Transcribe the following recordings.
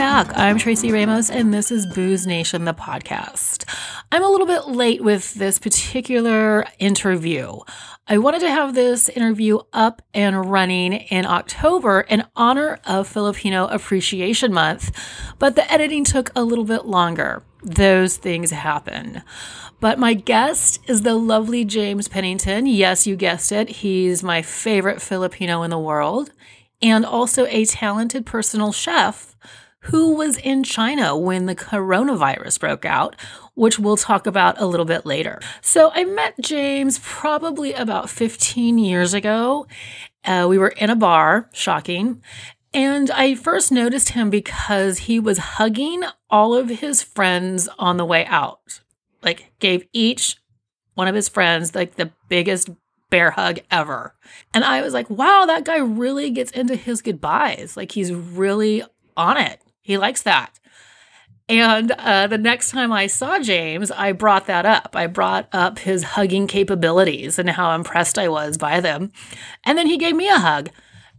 back. I'm Tracy Ramos, and this is Booze Nation, the podcast. I'm a little bit late with this particular interview. I wanted to have this interview up and running in October in honor of Filipino Appreciation Month, but the editing took a little bit longer. Those things happen. But my guest is the lovely James Pennington. Yes, you guessed it. He's my favorite Filipino in the world and also a talented personal chef who was in China when the coronavirus broke out, which we'll talk about a little bit later. So I met James probably about 15 years ago. Uh, we were in a bar, shocking. And I first noticed him because he was hugging all of his friends on the way out. Like, gave each one of his friends like the biggest bear hug ever. And I was like, wow, that guy really gets into his goodbyes. Like, he's really on it. He likes that. And uh, the next time I saw James, I brought that up. I brought up his hugging capabilities and how impressed I was by them. And then he gave me a hug.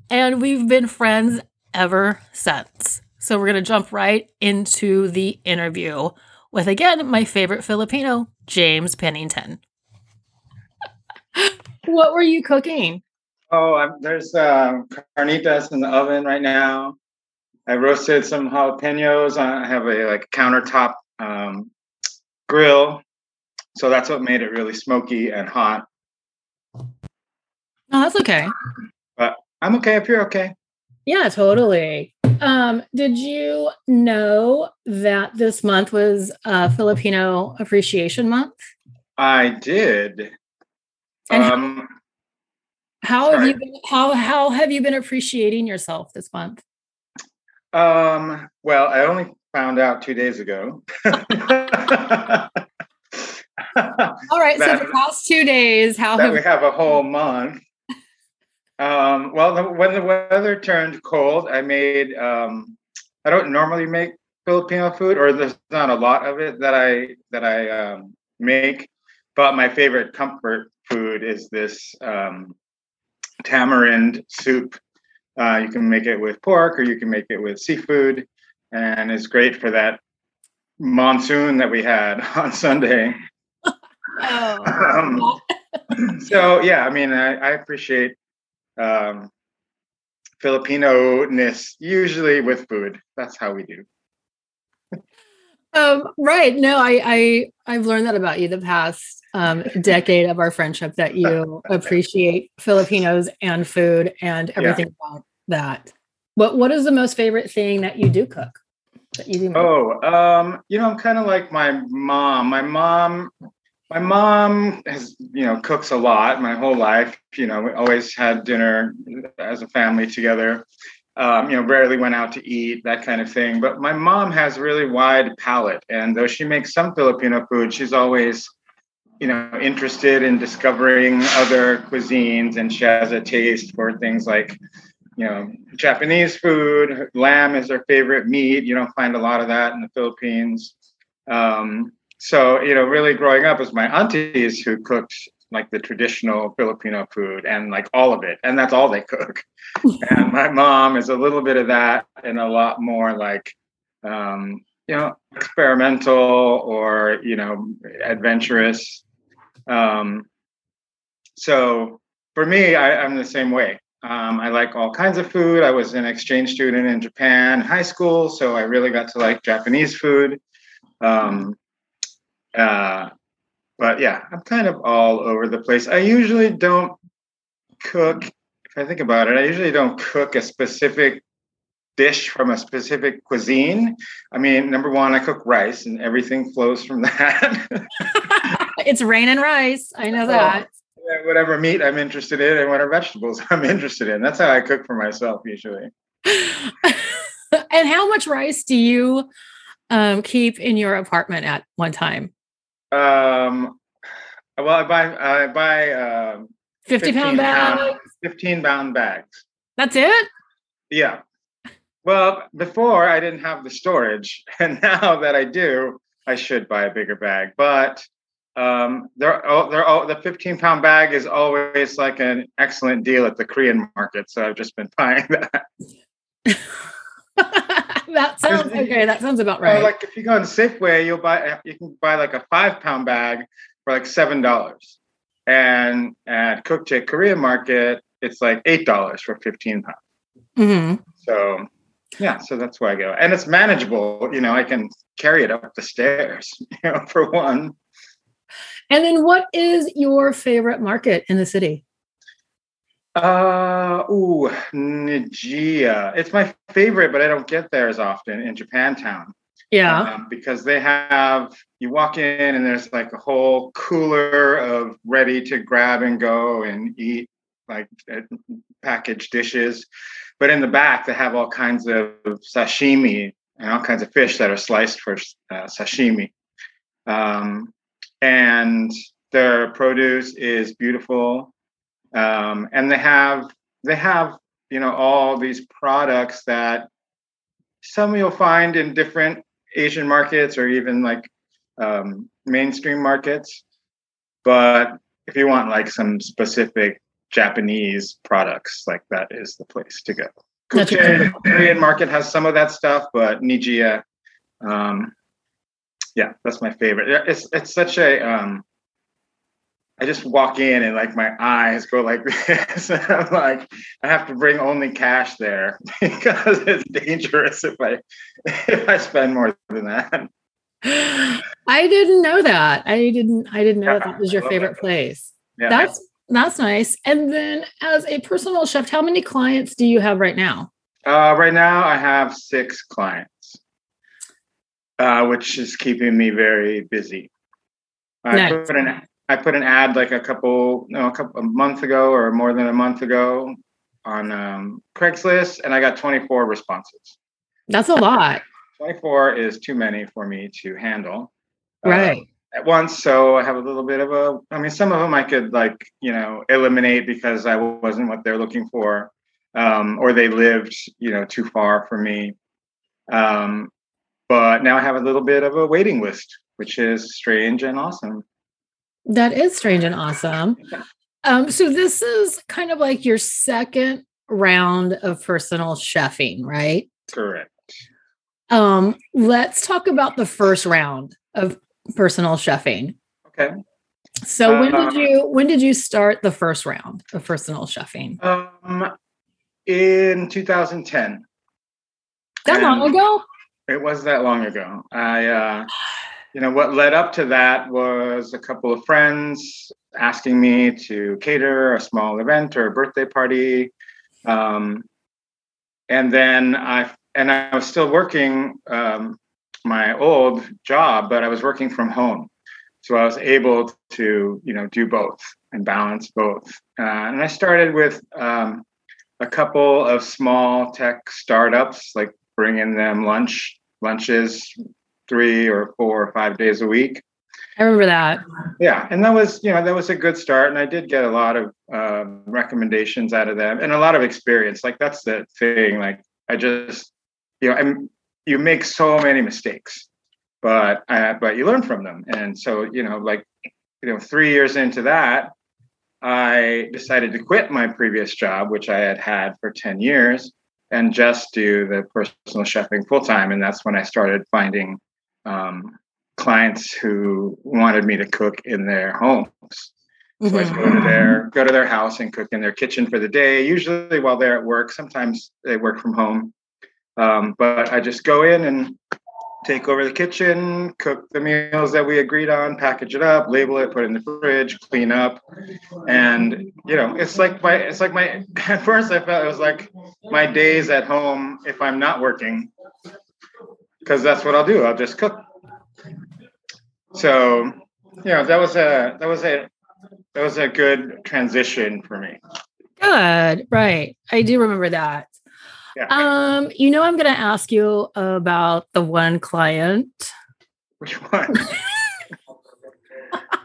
And we've been friends ever since. So we're going to jump right into the interview with, again, my favorite Filipino, James Pennington. what were you cooking? Oh, there's uh, carnitas in the oven right now. I roasted some jalapenos. I have a like countertop um, grill, so that's what made it really smoky and hot. Oh, that's okay. But I'm okay if you're okay. Yeah, totally. Um, did you know that this month was uh, Filipino Appreciation Month? I did. And um, how, how have you been, how how have you been appreciating yourself this month? Um, well, I only found out two days ago. All right. so the past two days, how have we have a whole month? Um, well, the, when the weather turned cold, I made. Um, I don't normally make Filipino food, or there's not a lot of it that I that I um, make. But my favorite comfort food is this um, tamarind soup uh, you can make it with pork or you can make it with seafood, and it's great for that monsoon that we had on Sunday. oh. um, so yeah, I mean, I, I appreciate um, Filipino ness usually with food. That's how we do. Um, right. No, I, I I've learned that about you the past um, decade of our friendship that you appreciate Filipinos and food and everything yeah. about that. What what is the most favorite thing that you do cook? That you do oh, um, you know, I'm kind of like my mom. My mom, my mom has, you know, cooks a lot my whole life. You know, we always had dinner as a family together um, you know, rarely went out to eat, that kind of thing. But my mom has really wide palate. And though she makes some Filipino food, she's always, you know, interested in discovering other cuisines. And she has a taste for things like, you know, Japanese food. Lamb is her favorite meat. You don't find a lot of that in the Philippines. Um, so, you know, really growing up was my aunties who cooked like the traditional Filipino food and like all of it. And that's all they cook. and my mom is a little bit of that and a lot more like, um, you know, experimental or, you know, adventurous. Um, so for me, I, I'm the same way. Um, I like all kinds of food. I was an exchange student in Japan, high school, so I really got to like Japanese food. Um, uh, but yeah, I'm kind of all over the place. I usually don't cook. If I think about it, I usually don't cook a specific dish from a specific cuisine. I mean, number one, I cook rice, and everything flows from that. it's rain and rice. I know that. whatever meat I'm interested in, and whatever vegetables I'm interested in. That's how I cook for myself usually. and how much rice do you um, keep in your apartment at one time? Um, well, I buy I buy um, 50 pound bags, 15 pound bags. That's it? Yeah. Well, before I didn't have the storage, and now that I do, I should buy a bigger bag. But um, they're oh, they're oh, the 15 pound bag is always like an excellent deal at the Korean market. So I've just been buying that. that sounds okay. That sounds about right. like if you go in Safeway, you'll buy you can buy like a five pound bag for like seven dollars, and at Kukje Korean Market, it's like eight dollars for fifteen pounds. hmm So yeah, so that's where I go, and it's manageable. You know, I can carry it up the stairs. You know, for one. And then, what is your favorite market in the city? Uh, ooh, Nijiya. It's my favorite, but I don't get there as often in Japantown. Yeah. Um, because they have you walk in and there's like a whole cooler of ready to grab and go and eat like uh, packaged dishes but in the back they have all kinds of sashimi and all kinds of fish that are sliced for uh, sashimi um, and their produce is beautiful um, and they have they have you know all these products that some you'll find in different Asian markets or even like um, mainstream markets. But if you want like some specific Japanese products, like that is the place to go. Kukje, the Korean market has some of that stuff, but Nijiya, um, yeah, that's my favorite. It's it's such a um, I just walk in and like my eyes go like this. I'm like, I have to bring only cash there because it's dangerous if I if I spend more than that. I didn't know that. I didn't. I didn't know Yeah, that was your favorite that. place. Yeah. That's that's nice. And then, as a personal chef, how many clients do you have right now? Uh, right now, I have six clients, uh, which is keeping me very busy. I Nice. put an I put an ad like a couple no a couple a month ago or more than a month ago on um, Craigslist, and I got 24 responses. That's a lot, 24 is too many for me to handle. uh, right? at once so i have a little bit of a i mean some of them i could like you know eliminate because i wasn't what they're looking for um, or they lived you know too far for me um, but now i have a little bit of a waiting list which is strange and awesome That is strange and awesome. Um, so this is kind of like your second round of personal chefing, right? correct Um, let's talk about the first round of personal chefing. okay So when did you when did you start the first round of personal chefing? um, in 2010 That long ago? It was that long ago. I, uh, you know, what led up to that was a couple of friends asking me to cater a small event or a birthday party. Um, and then I, and I was still working um, my old job, but I was working from home. So I was able to, you know, do both and balance both. Uh, and I started with um, a couple of small tech startups, like bringing them lunch lunches three or four or five days a week I remember that. yeah and that was you know that was a good start and i did get a lot of um, recommendations out of them and a lot of experience like that's the thing like i just you know i'm you make so many mistakes but uh, but you learn from them and so you know like you know three years into that i decided to quit my previous job which i had had for 10 years and just do the personal chefing full time and that's when i started finding um, clients who wanted me to cook in their homes so I Mhm. go to their go to their house and cook in their kitchen for the day. Usually while they're at work. Sometimes they work from home. Um, but I just go in and take over the kitchen, cook the meals that we agreed on, package it up, label it, put it in the fridge, clean up, and you know, it's like my it's like my at first I felt it was like my days at home if I'm not working, because that's what I'll do. I'll just cook. So, you know, that was a that was a that was a good transition for me. Good. Right. I do remember that. Yeah. Um, you know, I'm gonna ask you about the one client. Which one?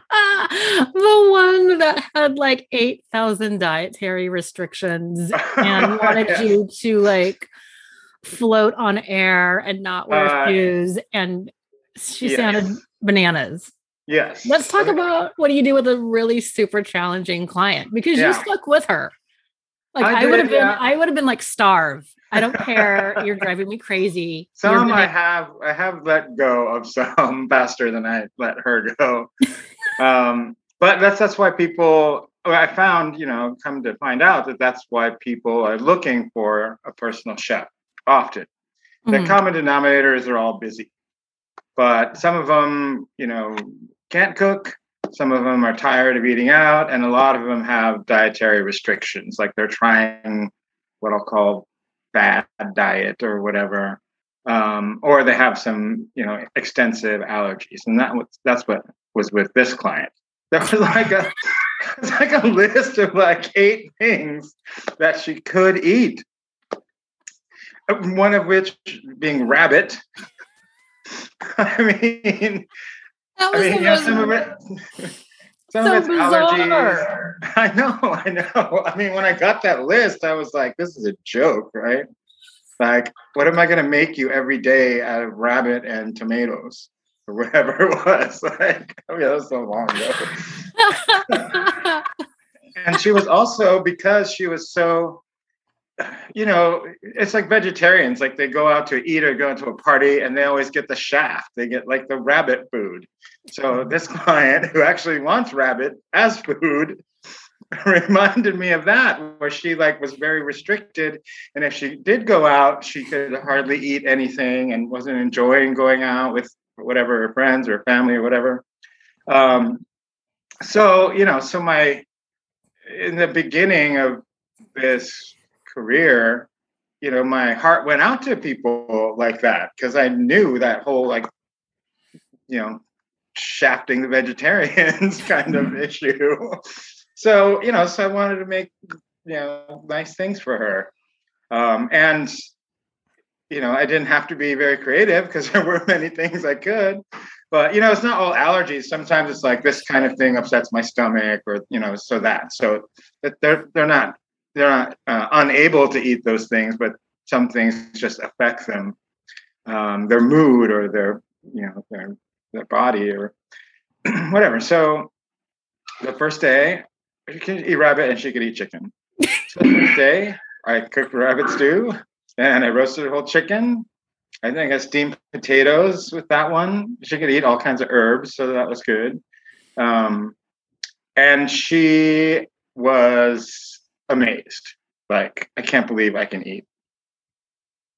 the one that had like 8,000 dietary restrictions and wanted Yeah. you to like float on air and not wear Uh, shoes. And she yes. sounded bananas. Yes. Let's talk about what do you do with a really super challenging client because you stuck with her. Like I I, would have been, yeah. I would have been like starve I don't care. You're driving me crazy. Some I have I have let go of some faster than I let her go. um, but that's that's why people I found, you know, come to find out that that's why people are looking for a personal chef often. The Mhm. common denominator is they're all busy, but some of them, you know, can't cook. Some of them are tired of eating out, and a lot of them have dietary restrictions, like they're trying what I'll call bad diet or whatever, um, or they have some, you know, extensive allergies, and that was that's what was with this client. There was like a like a list of like eight things that she could eat. Uh, one of which being rabbit. I mean, That I was mean, the you know, most- some of it, some so of it's bizarre. allergies. I know, I know. I mean, when I got that list, I was like, "This is a joke, right?" Like, what am I going to make you every day out of rabbit and tomatoes or whatever it was? Like, oh yeah, that was so long ago. and she was also because she was so you know it's like vegetarians like they go out to eat or go to a party and they always get the shaft. They get like the rabbit food. So this client who actually wants rabbit as food reminded me of that where she like was very restricted. And if she did go out she could hardly eat anything and wasn't enjoying going out with whatever her friends or family or whatever. Um so you know so my in the beginning of this career, you know, my heart went out to people like that because I knew that whole like, you know, shafting the vegetarians kind of issue. So, you know, so I wanted to make, you know, nice things for her. Um, and, you know, I didn't have to be very creative because there were many things I could. But you know, it's not all allergies. Sometimes it's like this kind of thing upsets my stomach, or you know, so that. So that they're they're not they're not uh, unable to eat those things, but some things just affect them, um, their mood or their you know their their body or whatever. So the first day, she could eat rabbit and she could eat chicken. So the first day, I cooked rabbit stew and I roasted a whole chicken. I think I steamed potatoes with that one. She could eat all kinds of herbs, so that was good. Um, and she was amazed. Like, I can't believe I can eat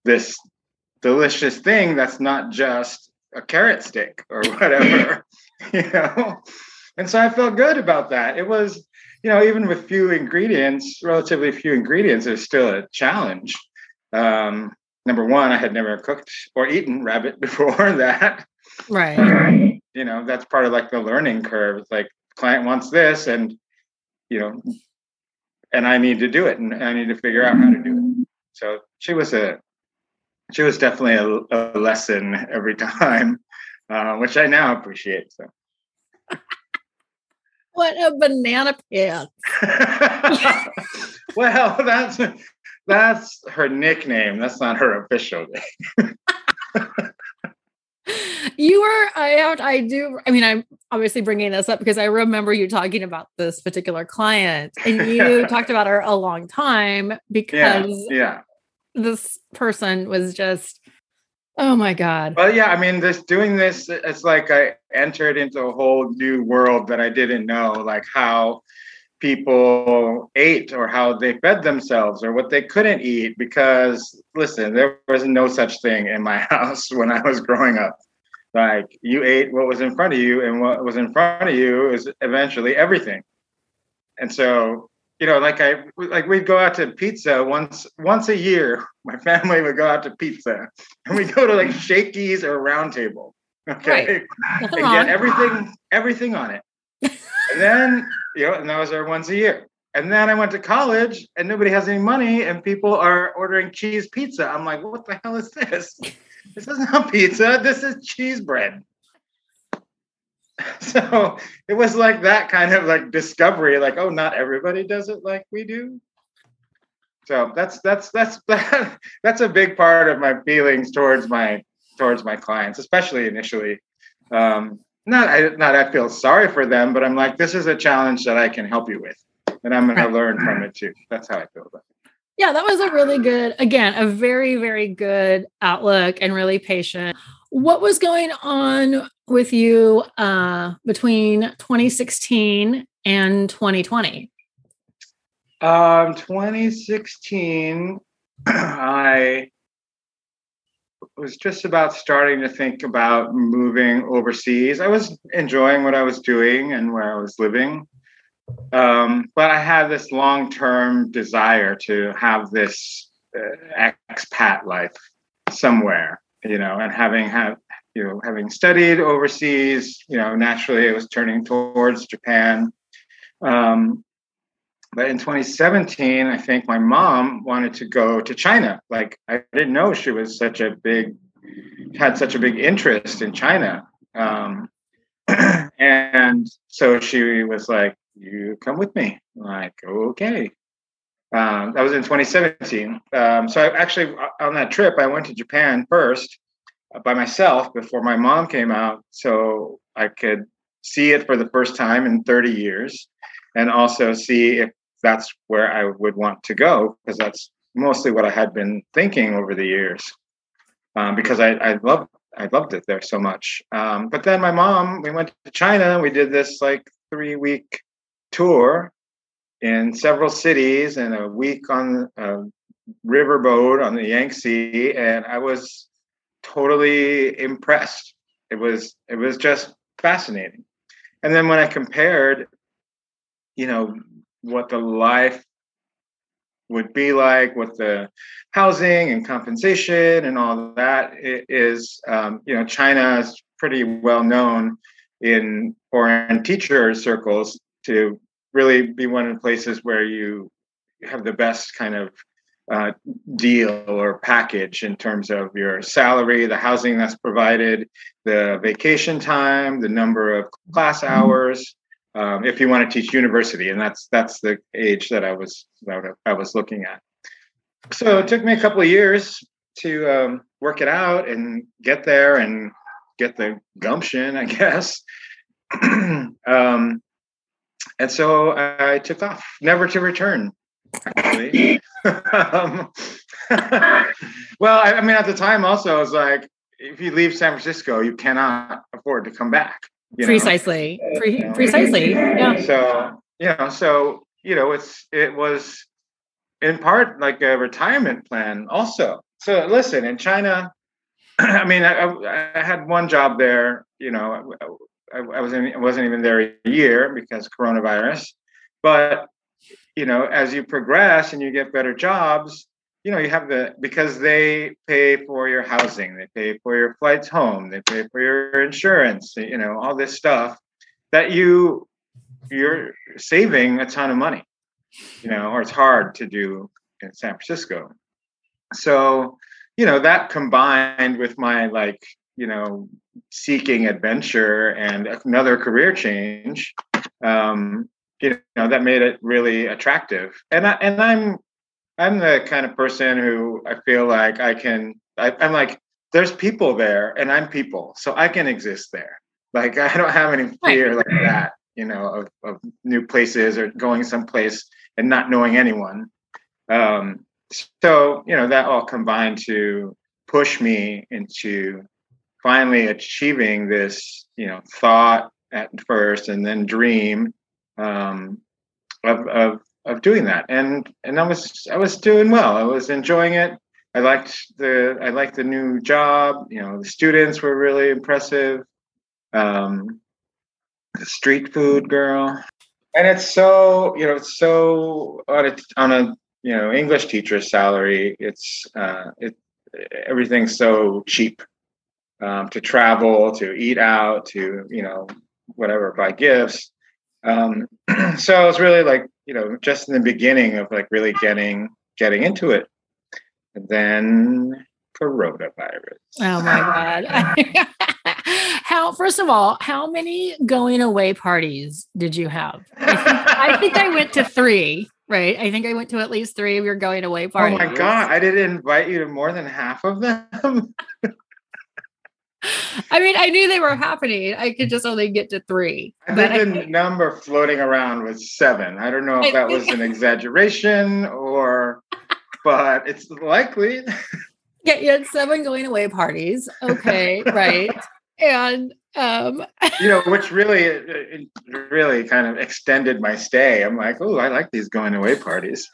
this delicious thing that's not just a carrot stick or whatever, you know? And so I felt good about that. It was, you know, even with few ingredients, relatively few ingredients, it's still a challenge. Um, number one, I had never cooked or eaten rabbit before that. right. You know, that's part of like the learning curve. It's like client wants this and you know, and I need to do it and I need to figure out how to do it. So she was a she was definitely a, a lesson every time, uh, which I now appreciate. So What a banana pants. well, that's that's her nickname. That's not her official name. You were, I have, I do. I mean, I'm obviously bringing this up because I remember you talking about this particular client, and you talked about her a long time Yeah, because yeah. this person was just, oh my god. Well, yeah. I mean, this doing this, it's like I entered into a whole new world that I didn't know, like how people ate or how they fed themselves or what they couldn't eat. Because listen, there was no such thing in my house when I was growing up. Like you ate what was in front of you, and what was in front of you is eventually everything. And so, you know, like I like we'd go out to pizza once once a year. My family would go out to pizza, and we go to like Shakey's or Round Table. Okay, Nothing and get everything everything on it. And then you know, and that was our once a year. And then I went to college, and nobody has any money, and people are ordering cheese pizza. I'm like, what the hell is this? This is not pizza. This is cheese bread. So it was like that kind of like discovery, like, oh, not everybody does it like we do. So that's that's that's that's a big part of my feelings towards my towards my clients, especially initially. Um, not I not I feel sorry for them, but I'm like, this is a challenge that I can help you with, and I'm going Right. to learn from it too. That's how I feel about it. Yeah, that was a really good, again, a very, very good outlook and really patient. What was going on with you uh, between 2016 and 2020? Um, 2016, I was just about starting to think about moving overseas. I was enjoying what I was doing and where I was living. Um, but I had this long term desire to have this uh, expat life somewhere, you know, and having have you know having studied overseas, you know, naturally it was turning towards Japan. Um, but in 2017, I think my mom wanted to go to China. Like I didn't know she was such a big had such a big interest in China. Um, and so she was like, you come with me. I'm like, okay. Um, that was in 2017. Um, so I actually, uh, on that trip, I went to Japan first uh, by myself before my mom came out. So I could see it for the first time in 30 years and also see if that's where I would want to go because that's mostly what I had been thinking over the years. Um, because I, I loved I loved it there so much. Um, but then my mom, we went to China. And we did this like three week tour in several cities and a week on a riverboat on the Yangtze, and I was totally impressed. It was it was just fascinating. And then when I compared, you know, what the life would be like, what the housing and compensation and all that is, um, you know, China is pretty well known in foreign teacher circles to really be one of the places where you have the best kind of uh, deal or package in terms of your salary, the housing that's provided, the vacation time, the number of class mm-hmm. hours. Um, if you want to teach university, and that's that's the age that I was that I was looking at. So it took me a couple of years to um, work it out and get there and get the gumption, I guess. um, and so I took off, never to return. Actually, um, well, I, I, mean, at the time, also, I was like, if you leave San Francisco, you cannot afford to come back. Precisely, Pre- you know? precisely. Yeah. So you know, so you know, it's it was in part like a retirement plan, also. So listen, in China, I mean, I, I had one job there. You know, I, I wasn't I wasn't even there a year because coronavirus. But you know, as you progress and you get better jobs, you know, you have the because they pay for your housing, they pay for your flights home, they pay for your insurance, you know, all this stuff that you you're saving a ton of money, you know, or it's hard to do in San Francisco. So, you know, that combined with my like you know seeking adventure and another career change um, you know that made it really attractive and I, and I'm I'm the kind of person who I feel like I can I, I'm like there's people there and I'm people so I can exist there. Like I don't have any fear like that you know of, of new places or going someplace and not knowing anyone. Um, so you know that all combined to push me into finally achieving this, you know, thought at first and then dream um, of, of of doing that. And and I was I was doing well. I was enjoying it. I liked the I liked the new job. You know, the students were really impressive. Um, the street food girl, and it's so you know it's so on a on a you know English teacher's salary. It's uh, it everything's so cheap um, to travel, to eat out, to you know whatever, buy gifts. Um, so I was really like you know just in the beginning of like really getting getting into it, and then coronavirus. Oh my god! how first of all, how many going away parties did you have? I think I, think I went to three right? I think I went to at least three of your going away parties. Oh my god, I didn't invite you to more than half of them. I mean, I knew they were happening. I could just only get to three. I think the number floating around was seven. I don't know if that was an exaggeration or but it's likely. Yeah, you had seven going away parties. Okay, right. And um you know, which really, really kind of extended my stay. I'm like, oh, I like these going away parties.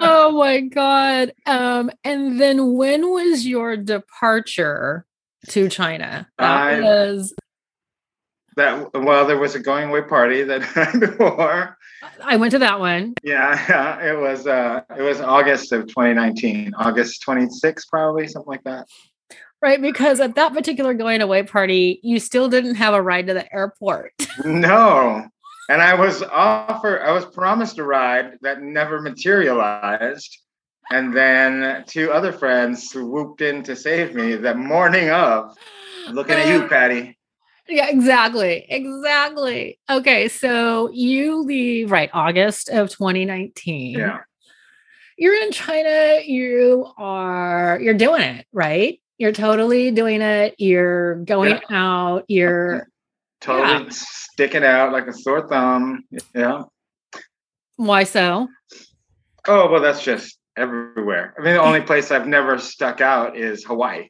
Oh my god. Um, and then when was your departure to China? That I- was That well, there was a going away party that night before. I went to that one. Yeah, yeah, it was uh it was August of 2019, August 26th, probably something like that. Right, because at that particular going away party, you still didn't have a ride to the airport. No. And I was offered, I was promised a ride that never materialized. And then two other friends swooped in to save me the morning of. Looking at you, Patty. yeah, exactly. Exactly. Okay, so you leave right August of 2019. Yeah. You're in China, you are you're doing it, right? You're totally doing it. You're going out, you're Totally sticking out like a sore thumb. Yeah. why so? Oh, well, that's just everywhere. I mean, the only place I've never stuck out is Hawaii,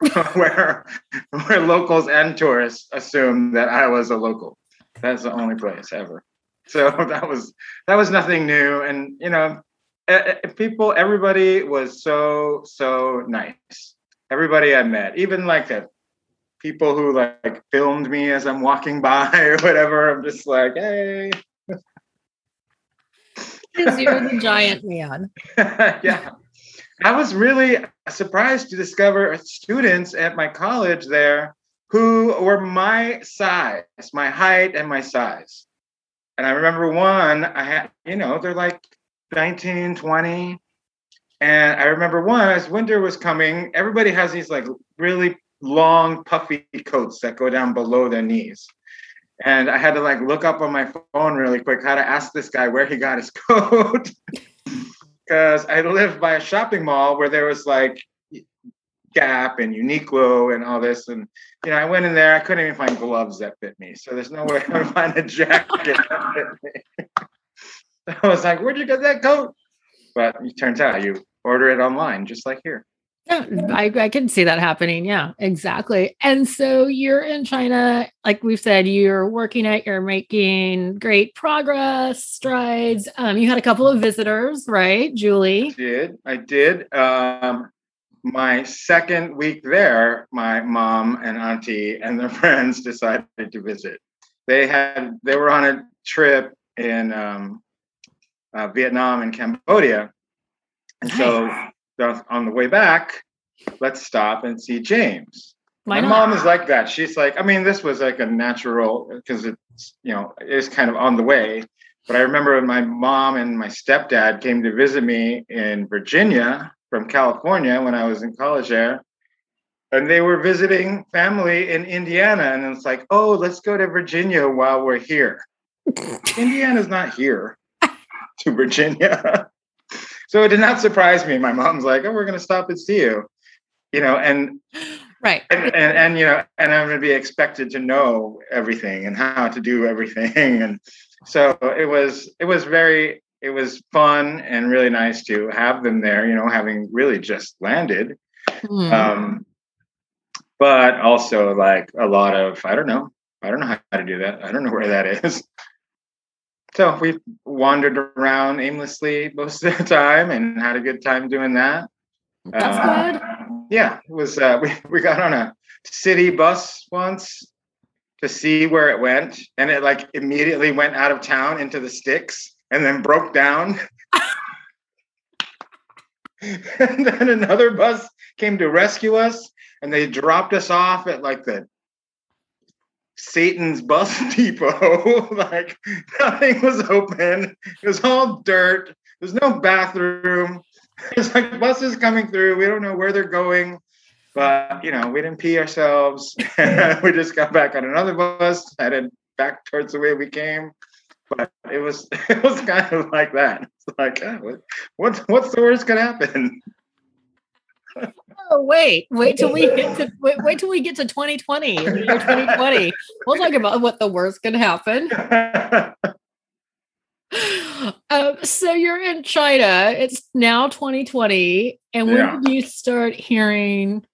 where where locals and tourists assume that I was a local. That's the only place ever. So that was that was nothing new, and you know, people, everybody was so so nice. Everybody I met, even like the people who like filmed me as I'm walking by or whatever. I'm just like, hey, Because you're the giant man. yeah. I was really surprised to discover students at my college there who were my size, my height and my size. And I remember one, I had, you know, they're like 19, 20. And I remember one, as winter was coming, everybody has these like really long, puffy coats that go down below their knees. And I had to like look up on my phone really quick how to ask this guy where he got his coat. Because I lived by a shopping mall where there was like Gap and Uniqlo and all this. And, you know, I went in there, I couldn't even find gloves that fit me. So there's no way I would find a jacket that fit me. I was like, where'd you get that coat? But it turns out you order it online, just like here. Yeah, I, I can see that happening. Yeah, exactly. And so you're in China, like we've said, you're working at, you're making great progress, strides. Um, you had a couple of visitors, right? Julie. did. I did. Um, my second week there, my mom and auntie and their friends decided to visit. They had they were on a trip in um, uh, Vietnam and Cambodia, and so on the way back, let's stop and see James. My mom is like that. She's like, I mean, this was like a natural because it's you know it is kind of on the way. But I remember when my mom and my stepdad came to visit me in Virginia from California when I was in college there, and they were visiting family in Indiana, and it's like, oh, let's go to Virginia while we're here. Indiana's not here to Virginia. So it did not surprise me. My mom's like, oh, we're going to stop and see you. You know, and Right. and, and and you know and i'm going to be expected to know everything and how to do everything and so it was it was very it was fun and really nice to have them there you know having really just landed Hmm. um but also like a lot of i don't know i don't know how to do that i don't know where that is so we wandered around aimlessly most of the time and had a good time doing that That's uh, good. yeah, it was. Uh, we we got on a city bus once to see where it went, and it like immediately went out of town into the sticks, and then broke down. and then another bus came to rescue us, and they dropped us off at like the Satan's bus depot. like nothing was open. It was all dirt. There's no bathroom. It's like buses coming through. We don't know where they're going, but you know, we didn't pee ourselves. we just got back on another bus, headed back towards the way we came. But it was it was kind of like that. It's like, oh, what, what's what's the worst could happen? Oh, wait, wait till we get to wait, wait till we get to 2020, the year 2020. We'll talk about what the worst can happen. um, so you're in China. It's now 2020. And when Yeah. did you start hearing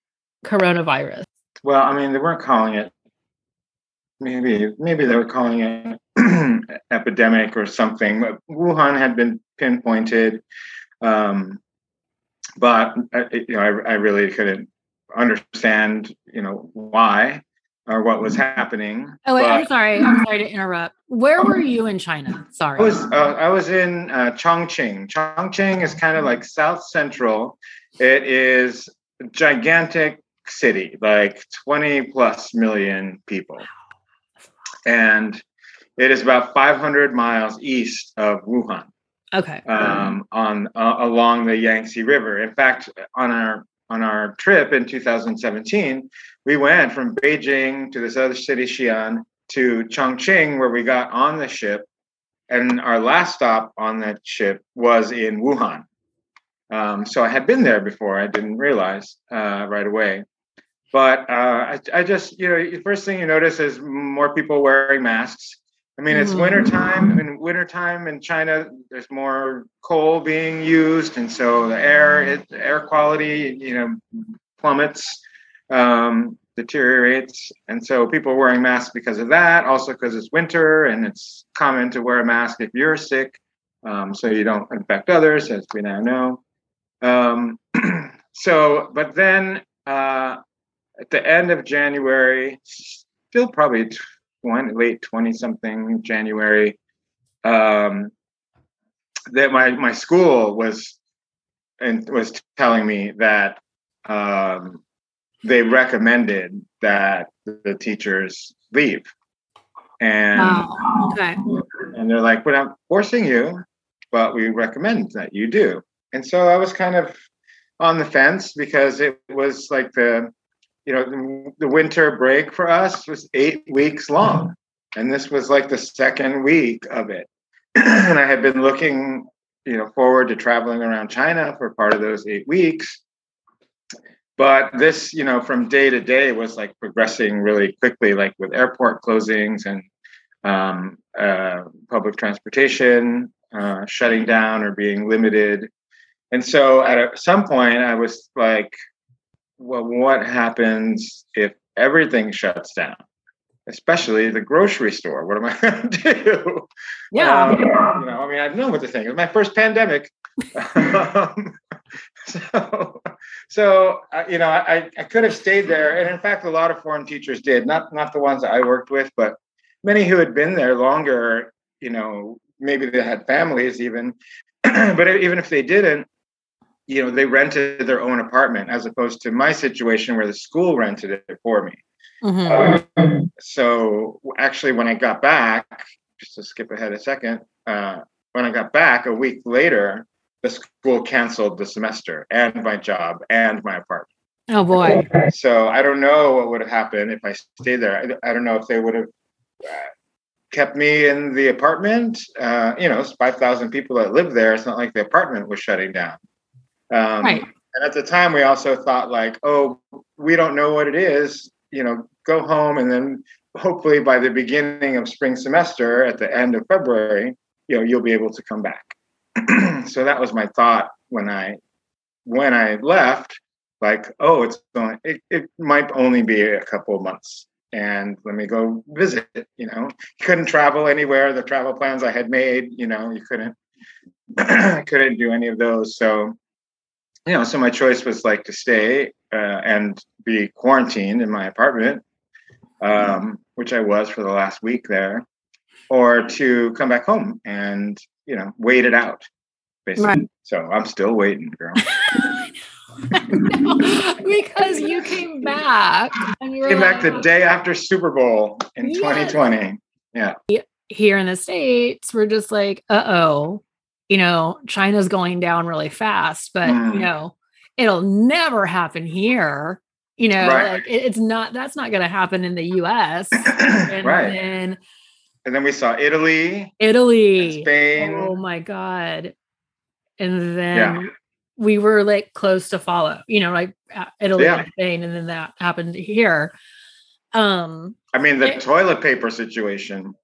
coronavirus? Well, I mean, they weren't calling it. Maybe, maybe they were calling it epidemic or something. But Wuhan had been pinpointed, um, but uh, you know, I, I really couldn't understand, you know, why or what was happening. Oh, wait, I'm sorry. I'm sorry to interrupt. Where were you in China? Sorry. I was uh, I was in uh, Chongqing. Chongqing is kind of like south central. It is a gigantic city, like 20 plus million people, and it is about 500 miles east of Wuhan, okay. um, on uh, along the Yangtze River. In fact, on our on our trip in 2017, we went from Beijing to this other city, Xi'an, to Chongqing, where we got on the ship. And our last stop on that ship was in Wuhan. Um, so I had been there before. I didn't realize uh, right away. But uh, I, I just, you know, the first thing you notice is more people wearing masks. I mean, it's wintertime. In wintertime in China, there's more coal being used. And so the air, it, air quality, you know, plummets um, deteriorates. And so people are wearing masks because of that, also because it's winter and it's common to wear a mask if you're sick, um, so you don't infect others, as we now know. Um, so, but then uh, at the end of January, still probably 20, late 20 something January, um, that my, my school was and was telling me that um, they recommended that the teachers leave. And Wow. Okay. and they're like, "We're not forcing you, but we recommend that you do." And so I was kind of on the fence because it was like the, you know, the, the winter break for us was eight weeks long, and this was like the second week of it. and I had been looking, you know, forward to traveling around China for part of those eight weeks. But this, you know, from day to day was like progressing really quickly, like with airport closings and um, uh, public transportation uh, shutting down or being limited. And so at some point, I was like, well, what happens if everything shuts down? Especially the grocery store. What am I going to do? Yeah. Um, you know, I mean, I know what to think. It was my first pandemic. um, so, so uh, you know, I, I could have stayed there, and in fact, a lot of foreign teachers did. Not not the ones that I worked with, but many who had been there longer. You know, maybe they had families even, but even if they didn't, you know, they rented their own apartment as opposed to my situation where the school rented it for me. Mhm. So actually, when I got back, just to skip ahead a second, uh, when I got back a week later, the school canceled the semester and my job and my apartment. Oh boy. So I don't know what would have happened if I stayed there. I, I don't know if they would have uh, kept me in the apartment. Uh, you know, it's 5,000 people that live there. It's not like the apartment was shutting down. Um, Right. And at the time, we also thought like, oh, we don't know what it is. You know, go home and then hopefully by the beginning of spring semester at the end of February, you know, you'll be able to come back. so that was my thought when I when I left. Like, oh, it's going. It, it might only be a couple of months, and let me go visit. You know, you couldn't travel anywhere. The travel plans I had made, you know, you couldn't couldn't do any of those. So, you know, so my choice was like to stay uh, and be quarantined in my apartment, um, which I was for the last week there, or to come back home and you know wait it out, basically. Right. So I'm still waiting, girl. because you came back and you were Came back the day after Super Bowl in Yes. 2020. here in the states we're just like uh-oh you know china's going down really fast but Mm. you know it'll never happen here you know Right. like it- it's not that's not going to happen in the us and right. then And then we saw Italy, italy Spain. oh my god and then we were like close to follow you know like italy Yeah. and spain and then that happened here um I mean, the it- toilet paper situation.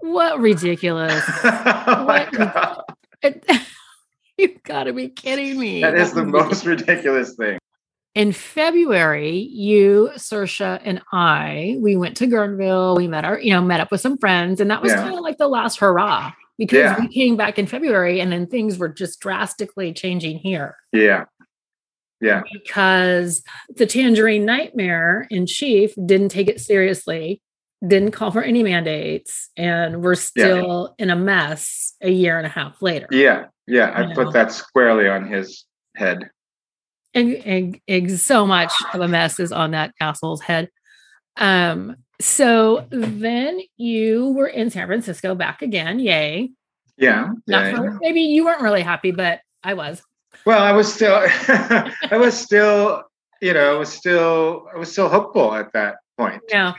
What ridiculous. oh What? You've got to be kidding me. That is the most ridiculous thing. In February, you, Sersha, and I, we went to Guerneville. We met our, you know, met up with some friends, and that was Yeah. kind of like the last hurrah because Yeah. we came back in February, and then things were just drastically changing here Yeah. Yeah. because the Tangerine Nightmare in chief didn't take it seriously, didn't call for any mandates, and we're still in a mess a year and a half later. Yeah. Yeah. I You put that squarely on his head. and, and, and so much of a mess is on that asshole's head. Um, so then you were in San Francisco back again. Yay. Yeah. Yeah, for, yeah. maybe you weren't really happy, but I was. Well, I was still, I was still, you know, I was still, I was still hopeful at that point. Yeah.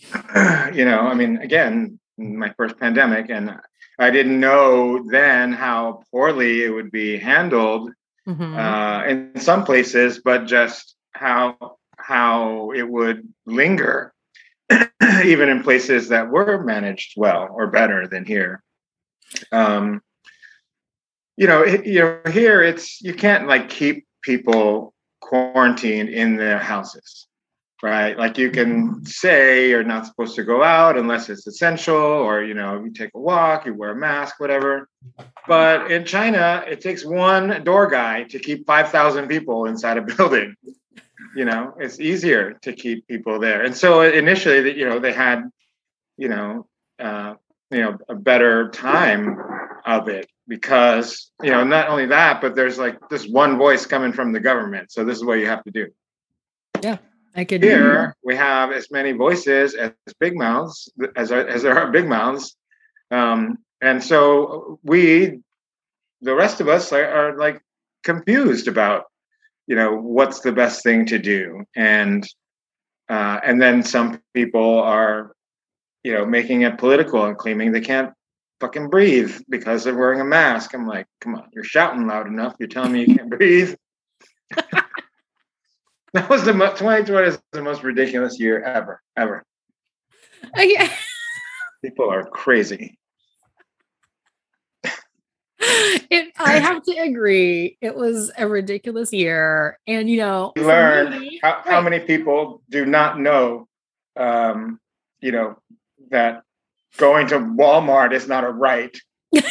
you know, I mean, again, my first pandemic, and I didn't know then how poorly it would be handled Mhm. uh, in some places, but just how how it would linger, even in places that were managed well or better than here. Um, you know, it, you know, here it's you can't like keep people quarantined in their houses, right? Like you can say you're not supposed to go out unless it's essential, or you know, you take a walk, you wear a mask, whatever. But in China, it takes one door guy to keep 5,000 people inside a building. You know, it's easier to keep people there. And so initially, that you know, they had, you know, uh, you know, a better time of it because you know, not only that, but there's like this one voice coming from the government. So this is what you have to do. I could Here we have as many voices as big mouths as as there are big mouths, um, and so we, the rest of us, are, are like confused about, you know, what's the best thing to do, and uh, and then some people are, you know, making it political and claiming they can't fucking breathe because they're wearing a mask. I'm like, come on, you're shouting loud enough. You're telling me you can't breathe. That was the mo- 2020 is the most ridiculous year ever, ever. Okay. People are crazy. It, I have to agree. It was a ridiculous year. And, you know, You learn me- how, how many people do not know, um, you know, that going to Walmart is not a right.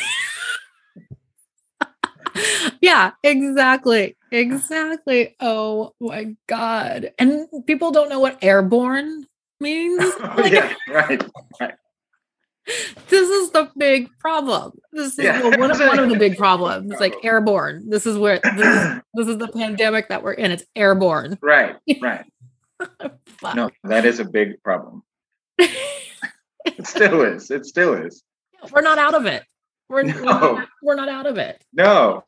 yeah, exactly. Exactly. Oh my God. And people don't know what airborne means. Oh, like, yeah, right. This is the big problem. This is Yeah. well, one, of, one of the big problems. It's like airborne. This is where this is, this is the pandemic that we're in. It's airborne. Right, right. No, that is a big problem. It still is. It still is. we're not out of it. We're, we're, No. not, we're not out of it. No.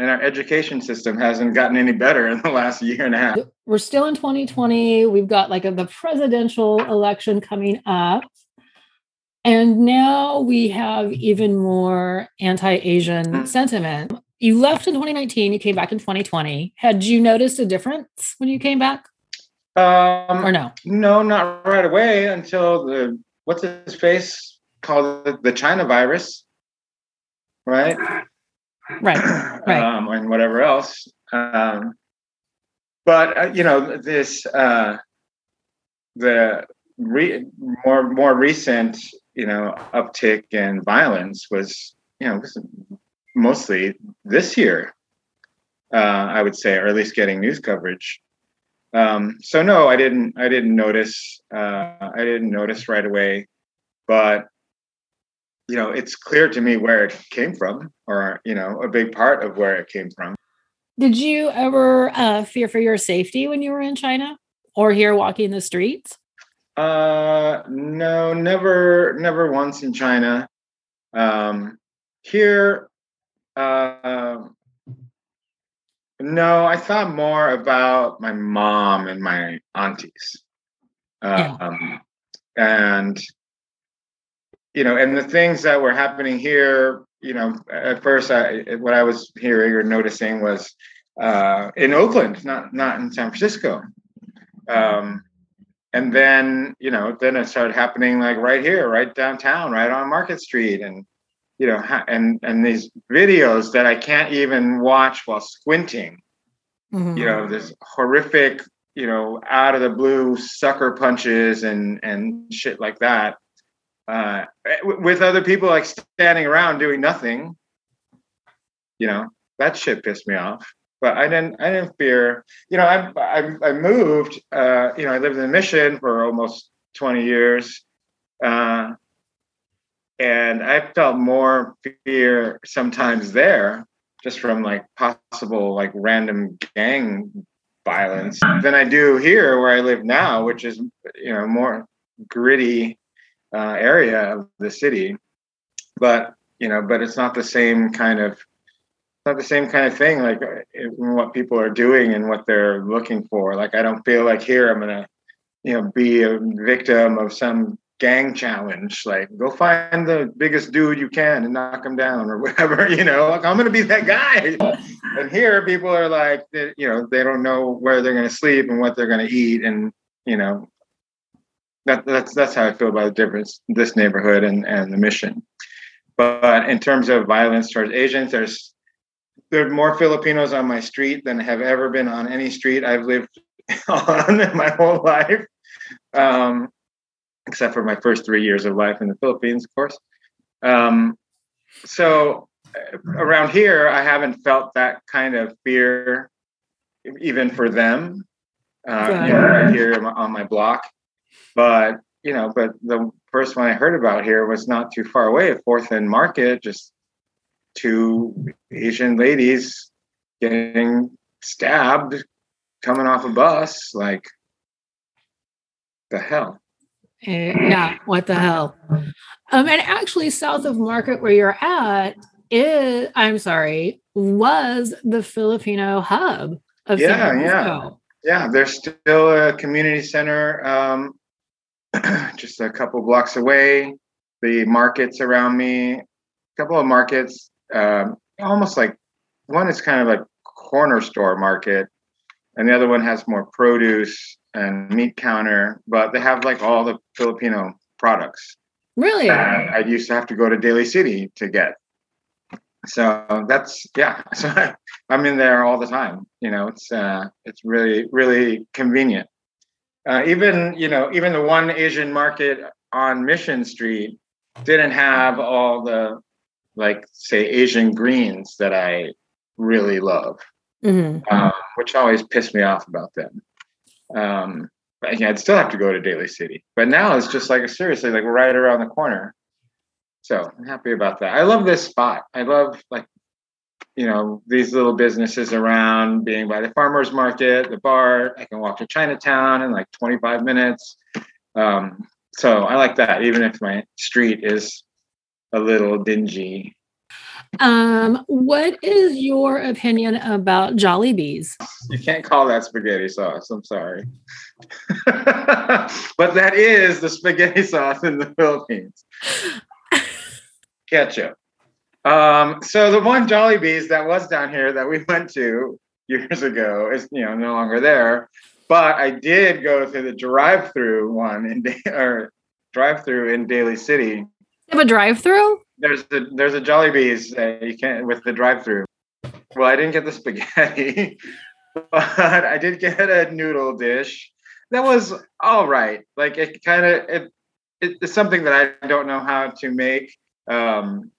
And our education system hasn't gotten any better in the last year and a half. We're still in 2020. We've got like a, the presidential election coming up. And now we have even more anti Asian Mm. sentiment. You left in 2019, you came back in 2020. Had you noticed a difference when you came back Um, or no? No, not right away until the what's his face called the China virus, right? Right. right. um, and whatever else. Um, but uh, you know this uh, the re- more more recent you know uptick in violence was you know was mostly this year. Uh, I would say, or at least getting news coverage. Um, so no, I didn't. I didn't notice. Uh, I didn't notice right away, but you know, it's clear to me where it came from, or you know, a big part of where it came from. Did you ever uh, fear for your safety when you were in China or here walking the streets? Uh, no, never, never once in China. Um, here, uh, no, I thought more about my mom and my aunties, Yeah. um, and you know, and the things that were happening here. You know, at first, I what I was hearing or noticing was uh, in Oakland, not not in San Francisco. Um, and then you know then it started happening like right here right downtown right on market street and you know and and these videos that i can't even watch while squinting mm-hmm. you know this horrific you know out of the blue sucker punches and and shit like that uh with other people like standing around doing nothing you know that shit pissed me off but I didn't I didn't fear. You know, I I, I moved. Uh, you know, I lived in the Mission for almost twenty years, uh, and I felt more fear sometimes there, just from like possible like random gang violence than I do here where I live now, which is you know more gritty uh, area of the city. But you know, but it's not the same kind of not the same kind of thing like uh, what people are doing and what they're looking for. Like i don't feel like here i'm gonna you know be a victim of some gang challenge like go find the biggest dude you can and knock him down or whatever you know? Like i'm gonna be that guy. And here people are like you know they don't know where they're gonna sleep and what they're gonna eat and you know that, that's that's how i feel about the difference this neighborhood and and the mission but in terms of violence towards asians there's there are more Filipinos on my street than have ever been on any street I've lived on in my whole life, um, except for my first three years of life in the Philippines, of course. Um, so uh, around here, I haven't felt that kind of fear, even for them. Uh, yeah. you know, right here on my block, but you know, but the first one I heard about here was not too far away, Fourth and Market, just two Asian ladies getting stabbed coming off a bus. Like, the hell? Eh, yeah, what the hell? Um, and actually, south of Market, where you're at, is I'm sorry, was the Filipino hub of yeah, yeah, yeah. There's still a community center um, just a couple blocks away. The markets around me, a couple of markets um, almost like one is kind of like corner store market, and the other one has more produce and meat counter, but they have like all the Filipino products. Really? I used to have to go to Daly City to get. So that's yeah. So I'm in there all the time. You know, it's uh, it's really really convenient. Uh, even you know even the one Asian market on Mission Street didn't have all the like say Asian greens that I really love, mm-hmm. um, which always pissed me off about them. Um, but, yeah, I'd still have to go to Daly City, but now it's just like seriously like right around the corner. So I'm happy about that. I love this spot. I love like you know these little businesses around being by the farmers market, the bar. I can walk to Chinatown in like 25 minutes. Um, so I like that, even if my street is a little dingy. Um, what is your opinion about Jollibees? You can't call that spaghetti sauce. I'm sorry. but that is the spaghetti sauce in the Philippines. Ketchup. Um, so the one Jollibees that was down here that we went to years ago is you know no longer there. But I did go to the drive-through one in or drive-through in Daly City have a drive-through? There's a there's a Jollibees uh, you can with the drive-through. Well, I didn't get the spaghetti, but I did get a noodle dish that was all right. Like it kind of it, it's something that I don't know how to make, um,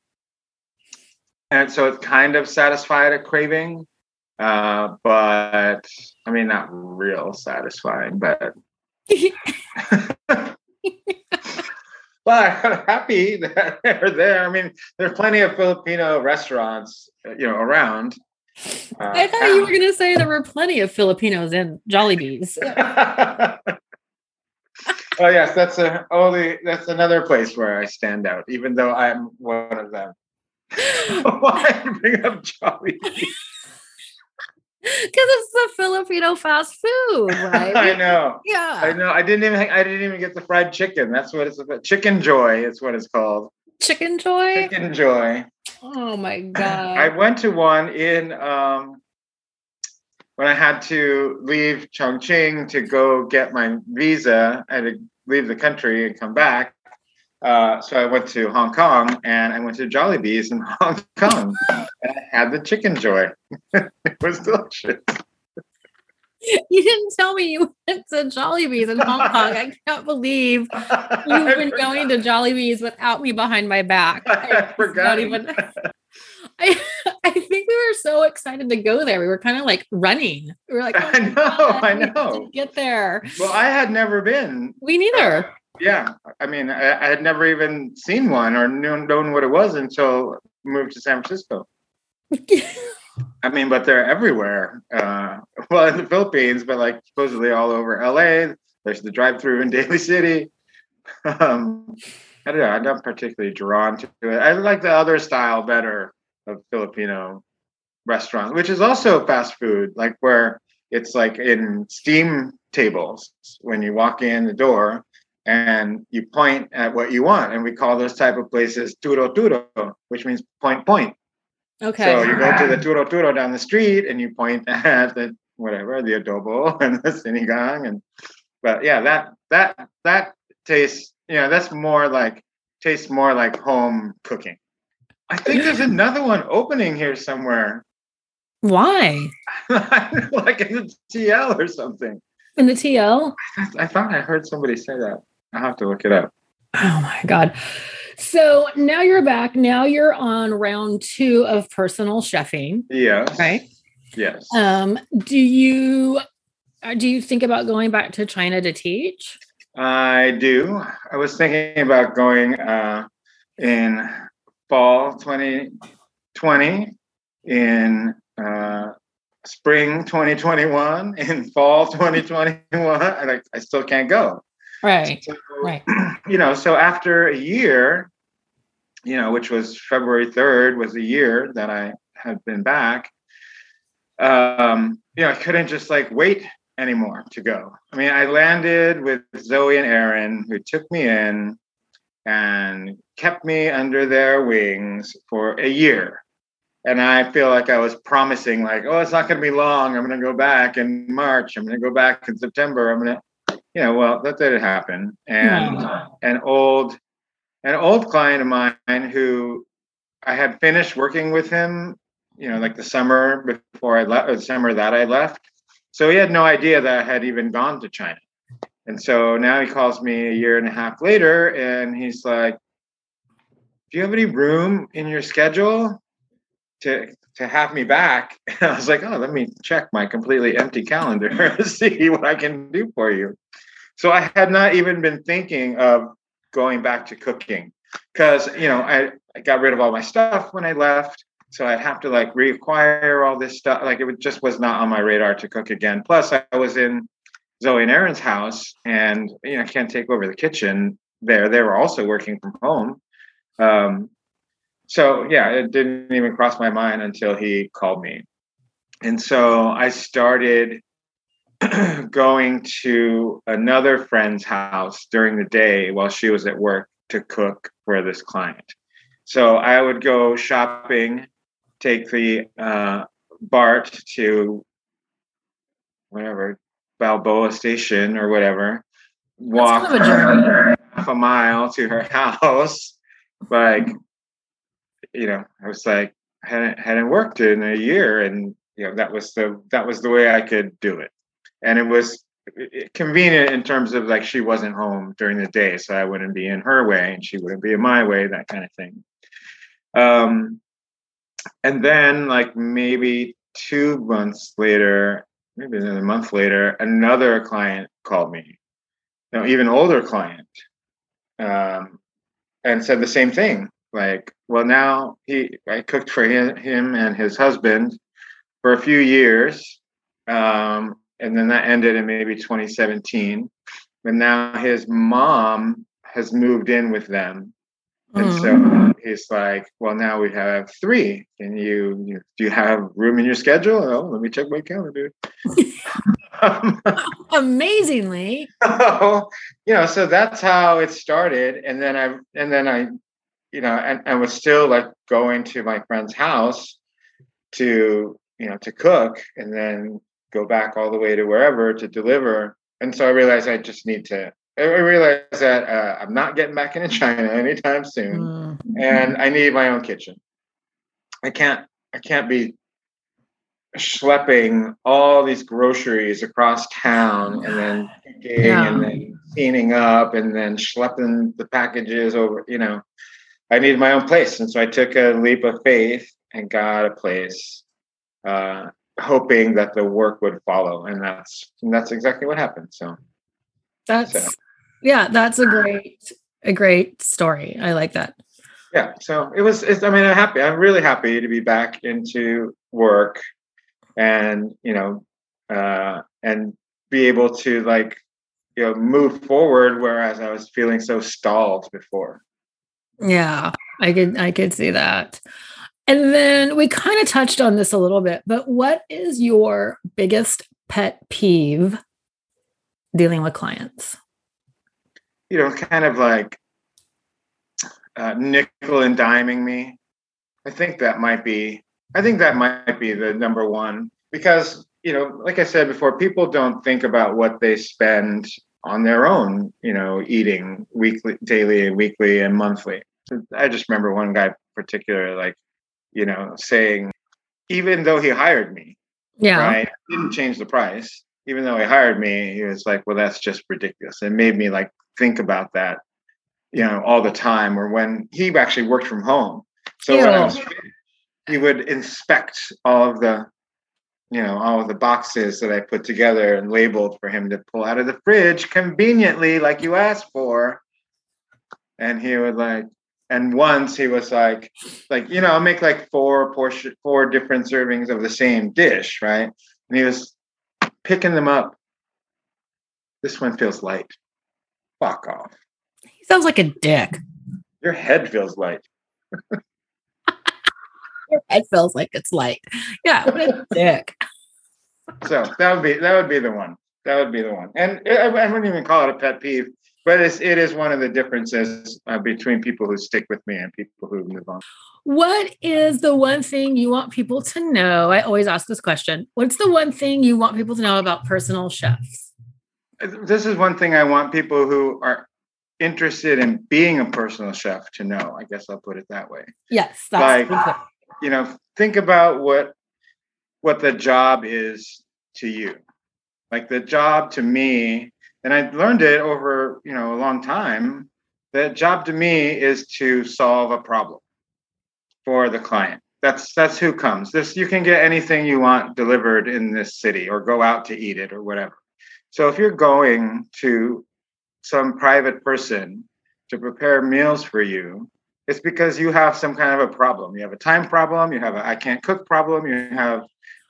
and so it kind of satisfied a craving. Uh, but I mean, not real satisfying, but but I'm happy that they're there. I mean, there's plenty of Filipino restaurants, you know, around. Uh, I thought you were going to say there were plenty of Filipinos in Jollibees. oh yes, that's a only that's another place where I stand out, even though I'm one of them. Why bring up Jollibees? Because it's the Filipino fast food, right? I know. Yeah. I know. I didn't even I didn't even get the fried chicken. That's what it's about. Chicken Joy is what it's called. Chicken Joy? Chicken Joy. Oh my god. I went to one in um when I had to leave Chongqing to go get my visa, I had to leave the country and come back. Uh, so I went to Hong Kong and I went to Jollibee's in Hong Kong and I had the chicken joy. it was delicious. You didn't tell me you went to Jollibee's in Hong Kong. I can't believe you've been going to Jollibee's without me behind my back. I, forgot. Even, I, I think we were so excited to go there. We were kind of like running. We were like, oh I know, God, I know. Get there. Well, I had never been. We neither. Yeah, I mean, I, I, had never even seen one or known, known what it was until moved to San Francisco. I mean, but they're everywhere. Uh, well, in the Philippines, but like supposedly all over LA. There's the drive-through in Daly City. Um, I don't know. I'm not particularly drawn to it. I like the other style better of Filipino restaurant, which is also fast food, like where it's like in steam tables when you walk in the door and you point at what you want. And we call those type of places turo turo, which means point point. Okay. So you go to the turo turo down the street and you point at the whatever, the adobo and the sinigang. And but yeah, that that that tastes, you know, that's more like tastes more like home cooking. I think there's another one opening here somewhere. Why? like in the TL or something. In the TL? I, I thought I heard somebody say that. I'll have to look it up. Oh my God. So now you're back. Now you're on round two of personal chefing. Yes. Right? Yes. Um, do you uh, do you think about going back to China to teach? I do. I was thinking about going uh, in fall 2020, in uh, spring 2021, in fall 2021, and I, I still can't go. Right. So, right. You know, so after a year, you know, which was February 3rd, was a year that I had been back. Um, you know, I couldn't just like wait anymore to go. I mean, I landed with Zoe and Aaron, who took me in and kept me under their wings for a year. And I feel like I was promising, like, oh, it's not going to be long. I'm going to go back in March. I'm going to go back in September. I'm going to you know, well, that didn't happen. And hmm. an old, an old client of mine who I had finished working with him, you know, like the summer before I left, the summer that I left. So he had no idea that I had even gone to China. And so now he calls me a year and a half later and he's like, Do you have any room in your schedule to to have me back? And I was like, Oh, let me check my completely empty calendar see what I can do for you. So I had not even been thinking of going back to cooking because you know I, I got rid of all my stuff when I left. So I'd have to like reacquire all this stuff. Like it just was not on my radar to cook again. Plus, I was in Zoe and Aaron's house, and you know I can't take over the kitchen there. They were also working from home. Um, so yeah, it didn't even cross my mind until he called me. And so I started going to another friend's house during the day while she was at work to cook for this client. So I would go shopping, take the uh, BART to whatever Balboa Station or whatever, walk of half a mile to her house. Like, you know, I was like, hadn't hadn't worked in a year, and you know that was the that was the way I could do it. And it was convenient in terms of like she wasn't home during the day so i wouldn't be in her way and she wouldn't be in my way that kind of thing. Um and then like maybe two months later maybe a month later another client called me. You know even older client um and said the same thing like well now he i cooked for him, him and his husband for a few years um and then that ended in maybe 2017. And now his mom has moved in with them. And mm. so he's like, well, now we have three. Can you, you do you have room in your schedule? Oh, let me check my calendar. Dude. Amazingly. So, you know, so that's how it started. And then I, and then I, you know, and, and was still like going to my friend's house to, you know, to cook. And then go back all the way to wherever to deliver. And so I realized I just need to. I realized that uh, I'm not getting back into China anytime soon, mm-hmm. and I need my own kitchen. I can't. I can't be schlepping all these groceries across town and then picking yeah. and then cleaning up and then schlepping the packages over. You know, I needed my own place, and so I took a leap of faith and got a place, uh, hoping that the work would follow, and that's and that's exactly what happened. So that's so. yeah, that's a great a great story. I like that. Yeah, so it was. I mean, I'm happy. I'm really happy to be back into work, and you know, uh, and be able to like you know move forward. Whereas I was feeling so stalled before. Yeah, I could I could see that. And then we kind of touched on this a little bit, but what is your biggest pet peeve dealing with clients? You know, kind of like uh, nickel and diming me. I think that might be. I think that might be the number one because you know, like I said before, people don't think about what they spend on their own. You know, eating weekly, daily, weekly, and monthly. I just remember one guy particular, like, you know, saying, even though he hired me, yeah, right, didn't change the price. Even though he hired me, he was like, well, that's just ridiculous. It made me like think about that, you know, all the time. Or when he actually worked from home, so when I was, he would inspect all of the you know all of the boxes that I put together and labeled for him to pull out of the fridge conveniently, like you asked for. And he would like, and once he was like like you know i'll make like four portion four different servings of the same dish right? And he was picking them up. This one feels light. Fuck off. He sounds like a dick. Your head feels light. Your head feels like it's light. Yeah what a dick. So that would be that would be the one. That would be the one. And I, I wouldn't even call it a pet peeve but it's, it is one of the differences uh, between people who stick with me and people who move on. What is the one thing you want people to know? I always ask this question. What's the one thing you want people to know about personal chefs? This is one thing I want people who are interested in being a personal chef to know. I guess I'll put it that way. Yes, like you know, think about what what the job is to you. Like the job to me and I learned it over you know a long time. The job to me is to solve a problem for the client. That's that's who comes. This you can get anything you want delivered in this city, or go out to eat it, or whatever. So if you're going to some private person to prepare meals for you, it's because you have some kind of a problem. You have a time problem. You have a I can't cook problem. You have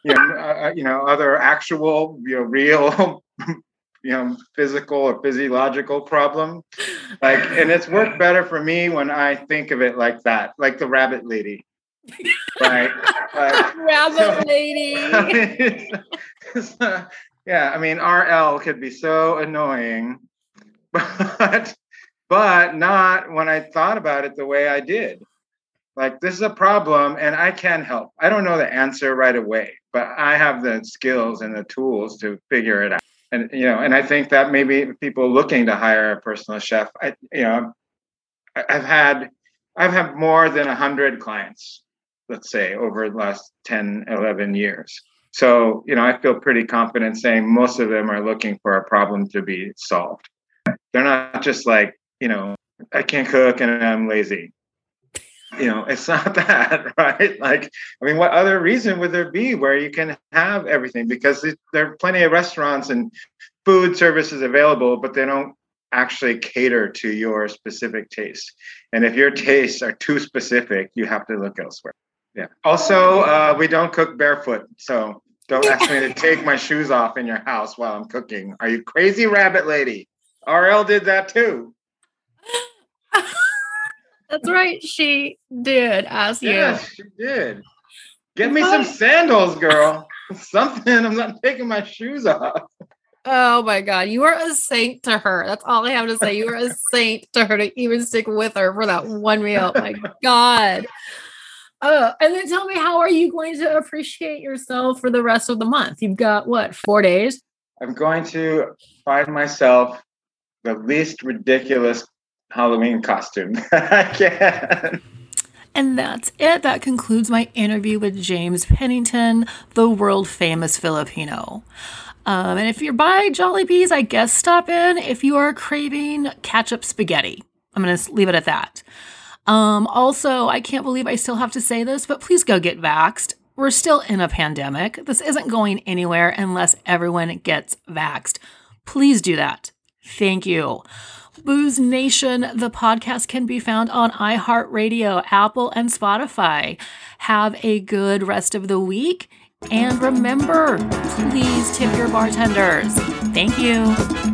you know, uh, uh you know other actual you know real you know physical or physiological problem. Like and it's worked better for me when i think of it like that like the rabbit lady. Right like, rabbit so, lady. I mean, it's, uh, yeah i mean rl could be so annoying but but not when i thought about it the way i did. Like this is a problem and i can help. I don't know the answer right away but i have the skills and the tools to figure it out and you know and i think that maybe people looking to hire a personal chef i you know i've had i've had more than 100 clients let's say over the last 10 11 years. So you know i feel pretty confident saying most of them are looking for a problem to be solved. They're not just like you know i can't cook and i'm lazy you know it's not that right? Like i mean what other reason would there be where you can have everything? Because there are plenty of restaurants and food services available but they don't actually cater to your specific taste. And if your tastes are too specific you have to look elsewhere. Yeah. Also uh, we don't cook barefoot so don't ask me to take my shoes off in your house while i'm cooking. Are you crazy rabbit lady? Rl did that too that's right. She did ask you. Yes, she did. Get me some sandals, girl. Something. I'm not taking my shoes off. Oh my God. You are a saint to her. That's all I have to say. You are a saint to her to even stick with her for that one meal. my God. Uh, and then tell me, how are you going to appreciate yourself for the rest of the month? You've got what, four days? I'm going to find myself the least ridiculous Halloween costume I can. And that's it. That concludes my interview with James Pennington, the world famous Filipino. Um, and if you're by Jollibee's, I guess stop in if you are craving ketchup spaghetti. I'm going to leave it at that. Um, also, I can't believe I still have to say this, but please go get vaxxed. We're still in a pandemic. This isn't going anywhere unless everyone gets vaxxed. Please do that. Thank you. Booze Nation, the podcast can be found on iHeartRadio, Apple, and Spotify. Have a good rest of the week. And remember, please tip your bartenders. Thank you.